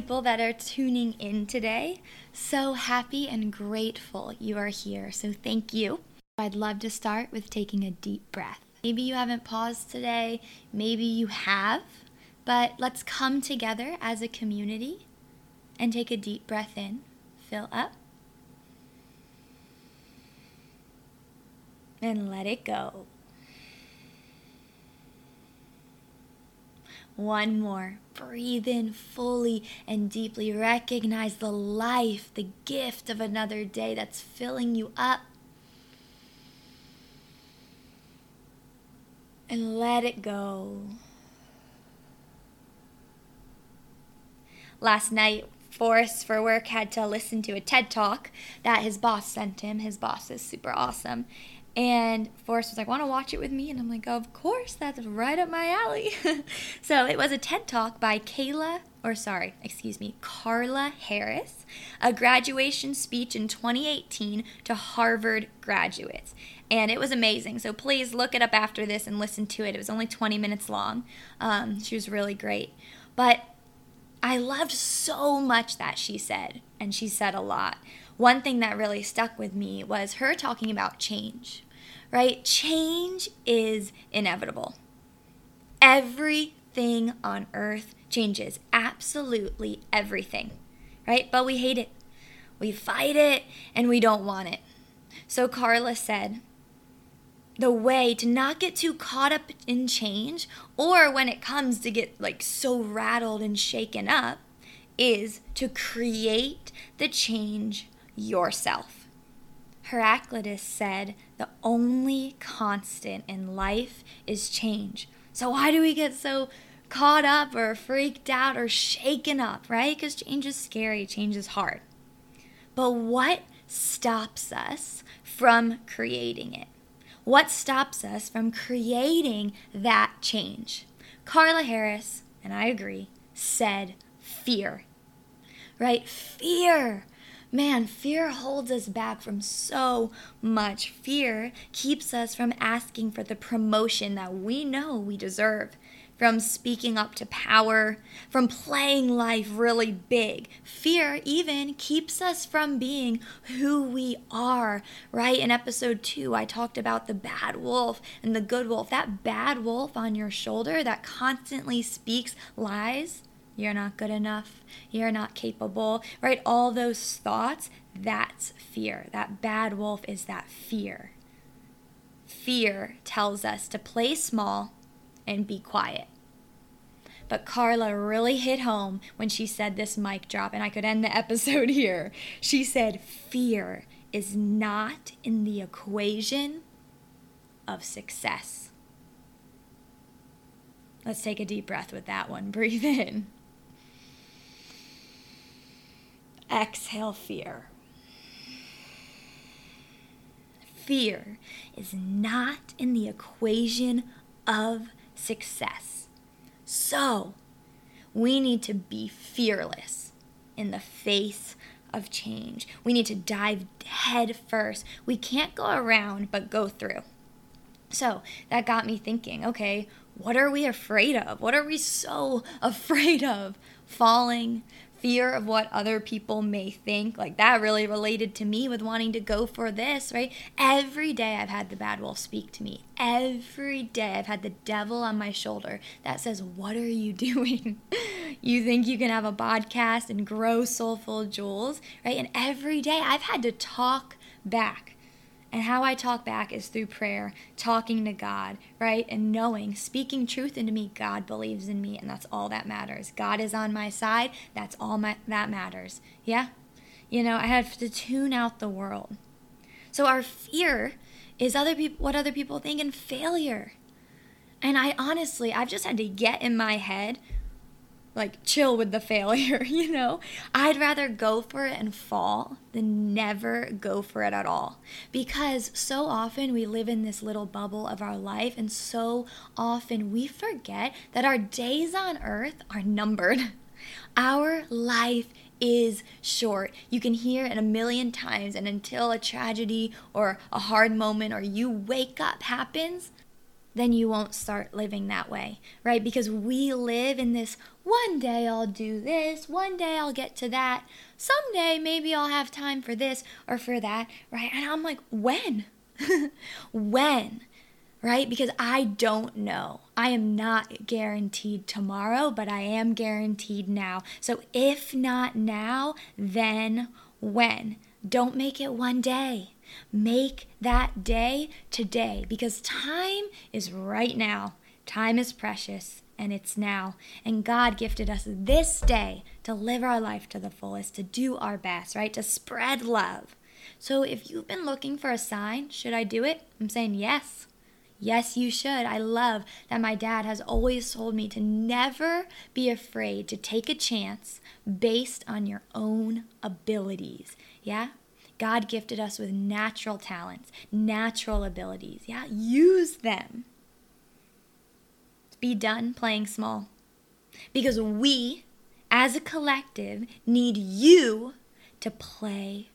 people that are tuning in today. So happy and grateful you are here. So thank you. I'd love to start with taking a deep breath. Maybe you haven't paused today, maybe you have, but let's come together as a community and take a deep breath in. Fill up. And let it go. One more. Breathe in fully and deeply. Recognize the life, the gift of another day that's filling you up. And let it go. Last night, Forrest for work had to listen to a TED talk that his boss sent him. His boss is super awesome. And Forrest was like, Want to watch it with me? And I'm like, Of course, that's right up my alley. so it was a TED Talk by Kayla, or sorry, excuse me, Carla Harris, a graduation speech in 2018 to Harvard graduates. And it was amazing. So please look it up after this and listen to it. It was only 20 minutes long. Um, she was really great. But I loved so much that she said, and she said a lot one thing that really stuck with me was her talking about change, right? Change is inevitable. Everything on earth changes, absolutely everything, right? But we hate it. We fight it and we don't want it. So Carla said, the way to not get too caught up in change or when it comes to get like so rattled and shaken up is to create the change yourself. Heraclitus said, The only constant in life is change. So, why do we get so caught up or freaked out or shaken up, right? Because change is scary, change is hard. But what stops us from creating it? What stops us from creating that change? Carla Harris, and I agree, said fear. Right? Fear Man, fear holds us back from so much. Fear keeps us from asking for the promotion that we know we deserve, from speaking up to power, from playing life really big. Fear even keeps us from being who we are, right? In episode two, I talked about the bad wolf and the good wolf. That bad wolf on your shoulder that constantly speaks lies you're not good enough, you're not capable, right? All those thoughts, that's fear. That bad wolf is that fear. Fear tells us to play small and be quiet. But Carla really hit home when she said this mic drop, and I could end the episode here. She said, Fear is not in the equation of success. Let's take a deep breath with that one. Breathe in. Exhale fear. Fear is not in the equation of success. So, we need to be fearless in the face of change. We need to dive head first. We can't go around, but go through. So that got me thinking okay, what are we afraid of? What are we so afraid of? Falling, fear of what other people may think. Like that really related to me with wanting to go for this, right? Every day I've had the bad wolf speak to me. Every day I've had the devil on my shoulder that says, What are you doing? you think you can have a podcast and grow Soulful Juls, right? And every day I've had to talk back and how I talk back is through prayer, talking to God, right? And knowing, speaking truth into me, God believes in me, and that's all that matters. God is on my side, that's all my, that matters. Yeah? You know, I have to tune out the world. So our fear is other people what other people think and failure. And I honestly, I've just had to get in my head like chill with the failure, you know? I'd rather go for it and fall than never go for it at all. Because so often we live in this little bubble of our life, and so often we forget that our days on earth are numbered. Our life is short. You can hear it a million times, and until a tragedy or a hard moment or you wake up happens, then you won't start living that way, right? Because we live in this one day I'll do this, one day I'll get to that, someday maybe I'll have time for this or for that, right? And I'm like, when? when? Right? Because I don't know. I am not guaranteed tomorrow, but I am guaranteed now. So if not now, then when? Don't make it one day. Make that day today because time is right now. Time is precious and it's now. And God gifted us this day to live our life to the fullest, to do our best, right? To spread love. So if you've been looking for a sign, should I do it? I'm saying yes. Yes, you should. I love that my dad has always told me to never be afraid to take a chance based on your own abilities. Yeah? God gifted us with natural talents, natural abilities. Yeah, use them. Be done playing small. Because we, as a collective, need you to play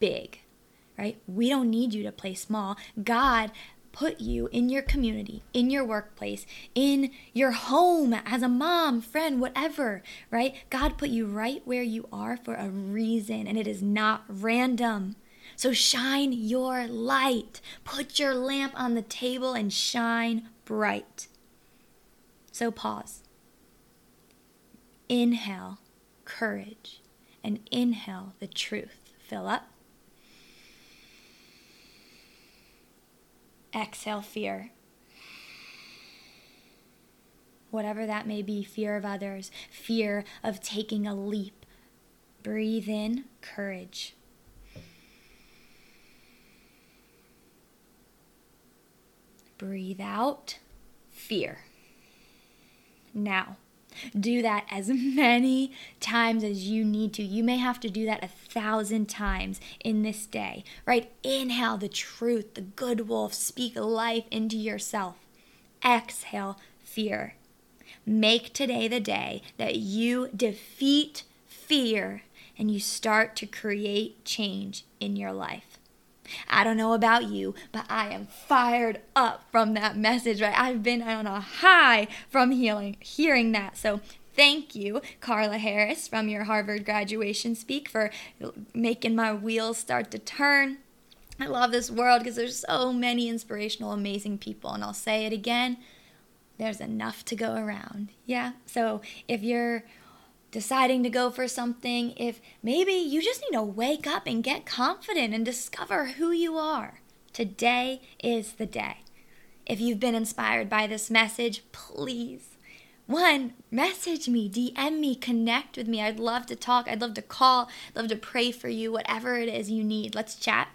big, right? We don't need you to play small. God put you in your community, in your workplace, in your home, as a mom, friend, whatever, right? God put you right where you are for a reason, and it is not random. So shine your light. Put your lamp on the table and shine bright. So pause. Inhale courage and inhale the truth. Fill up. Exhale fear. Whatever that may be fear of others, fear of taking a leap. Breathe in courage. Breathe out fear. Now, do that as many times as you need to. You may have to do that a thousand times in this day, right? Inhale the truth, the good wolf, speak life into yourself. Exhale fear. Make today the day that you defeat fear and you start to create change in your life. I don't know about you, but I am fired up from that message, right? I've been on a high from healing, hearing that. So thank you, Carla Harris from your Harvard graduation speak for making my wheels start to turn. I love this world because there's so many inspirational, amazing people. And I'll say it again there's enough to go around. Yeah. So if you're deciding to go for something, if maybe you just need to wake up and get confident and discover who you are, today is the day. If you've been inspired by this message, please, one, message me, DM me, connect with me. I'd love to talk. I'd love to call, I'd love to pray for you, whatever it is you need. Let's chat.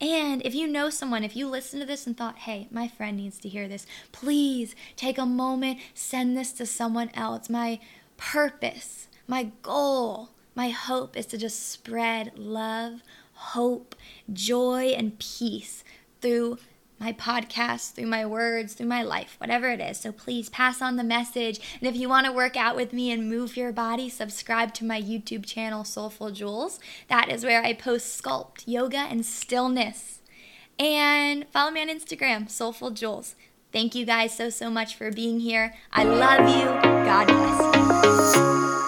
And if you know someone, if you listen to this and thought, hey, my friend needs to hear this, please take a moment, send this to someone else. My purpose my goal, my hope is to just spread love, hope, joy, and peace through my podcast, through my words, through my life, whatever it is. So please pass on the message. And if you want to work out with me and move your body, subscribe to my YouTube channel, Soulful Juls. That is where I post sculpt, yoga, and stillness. And follow me on Instagram, Soulful Juls. Thank you guys so, so much for being here. I love you. God bless you.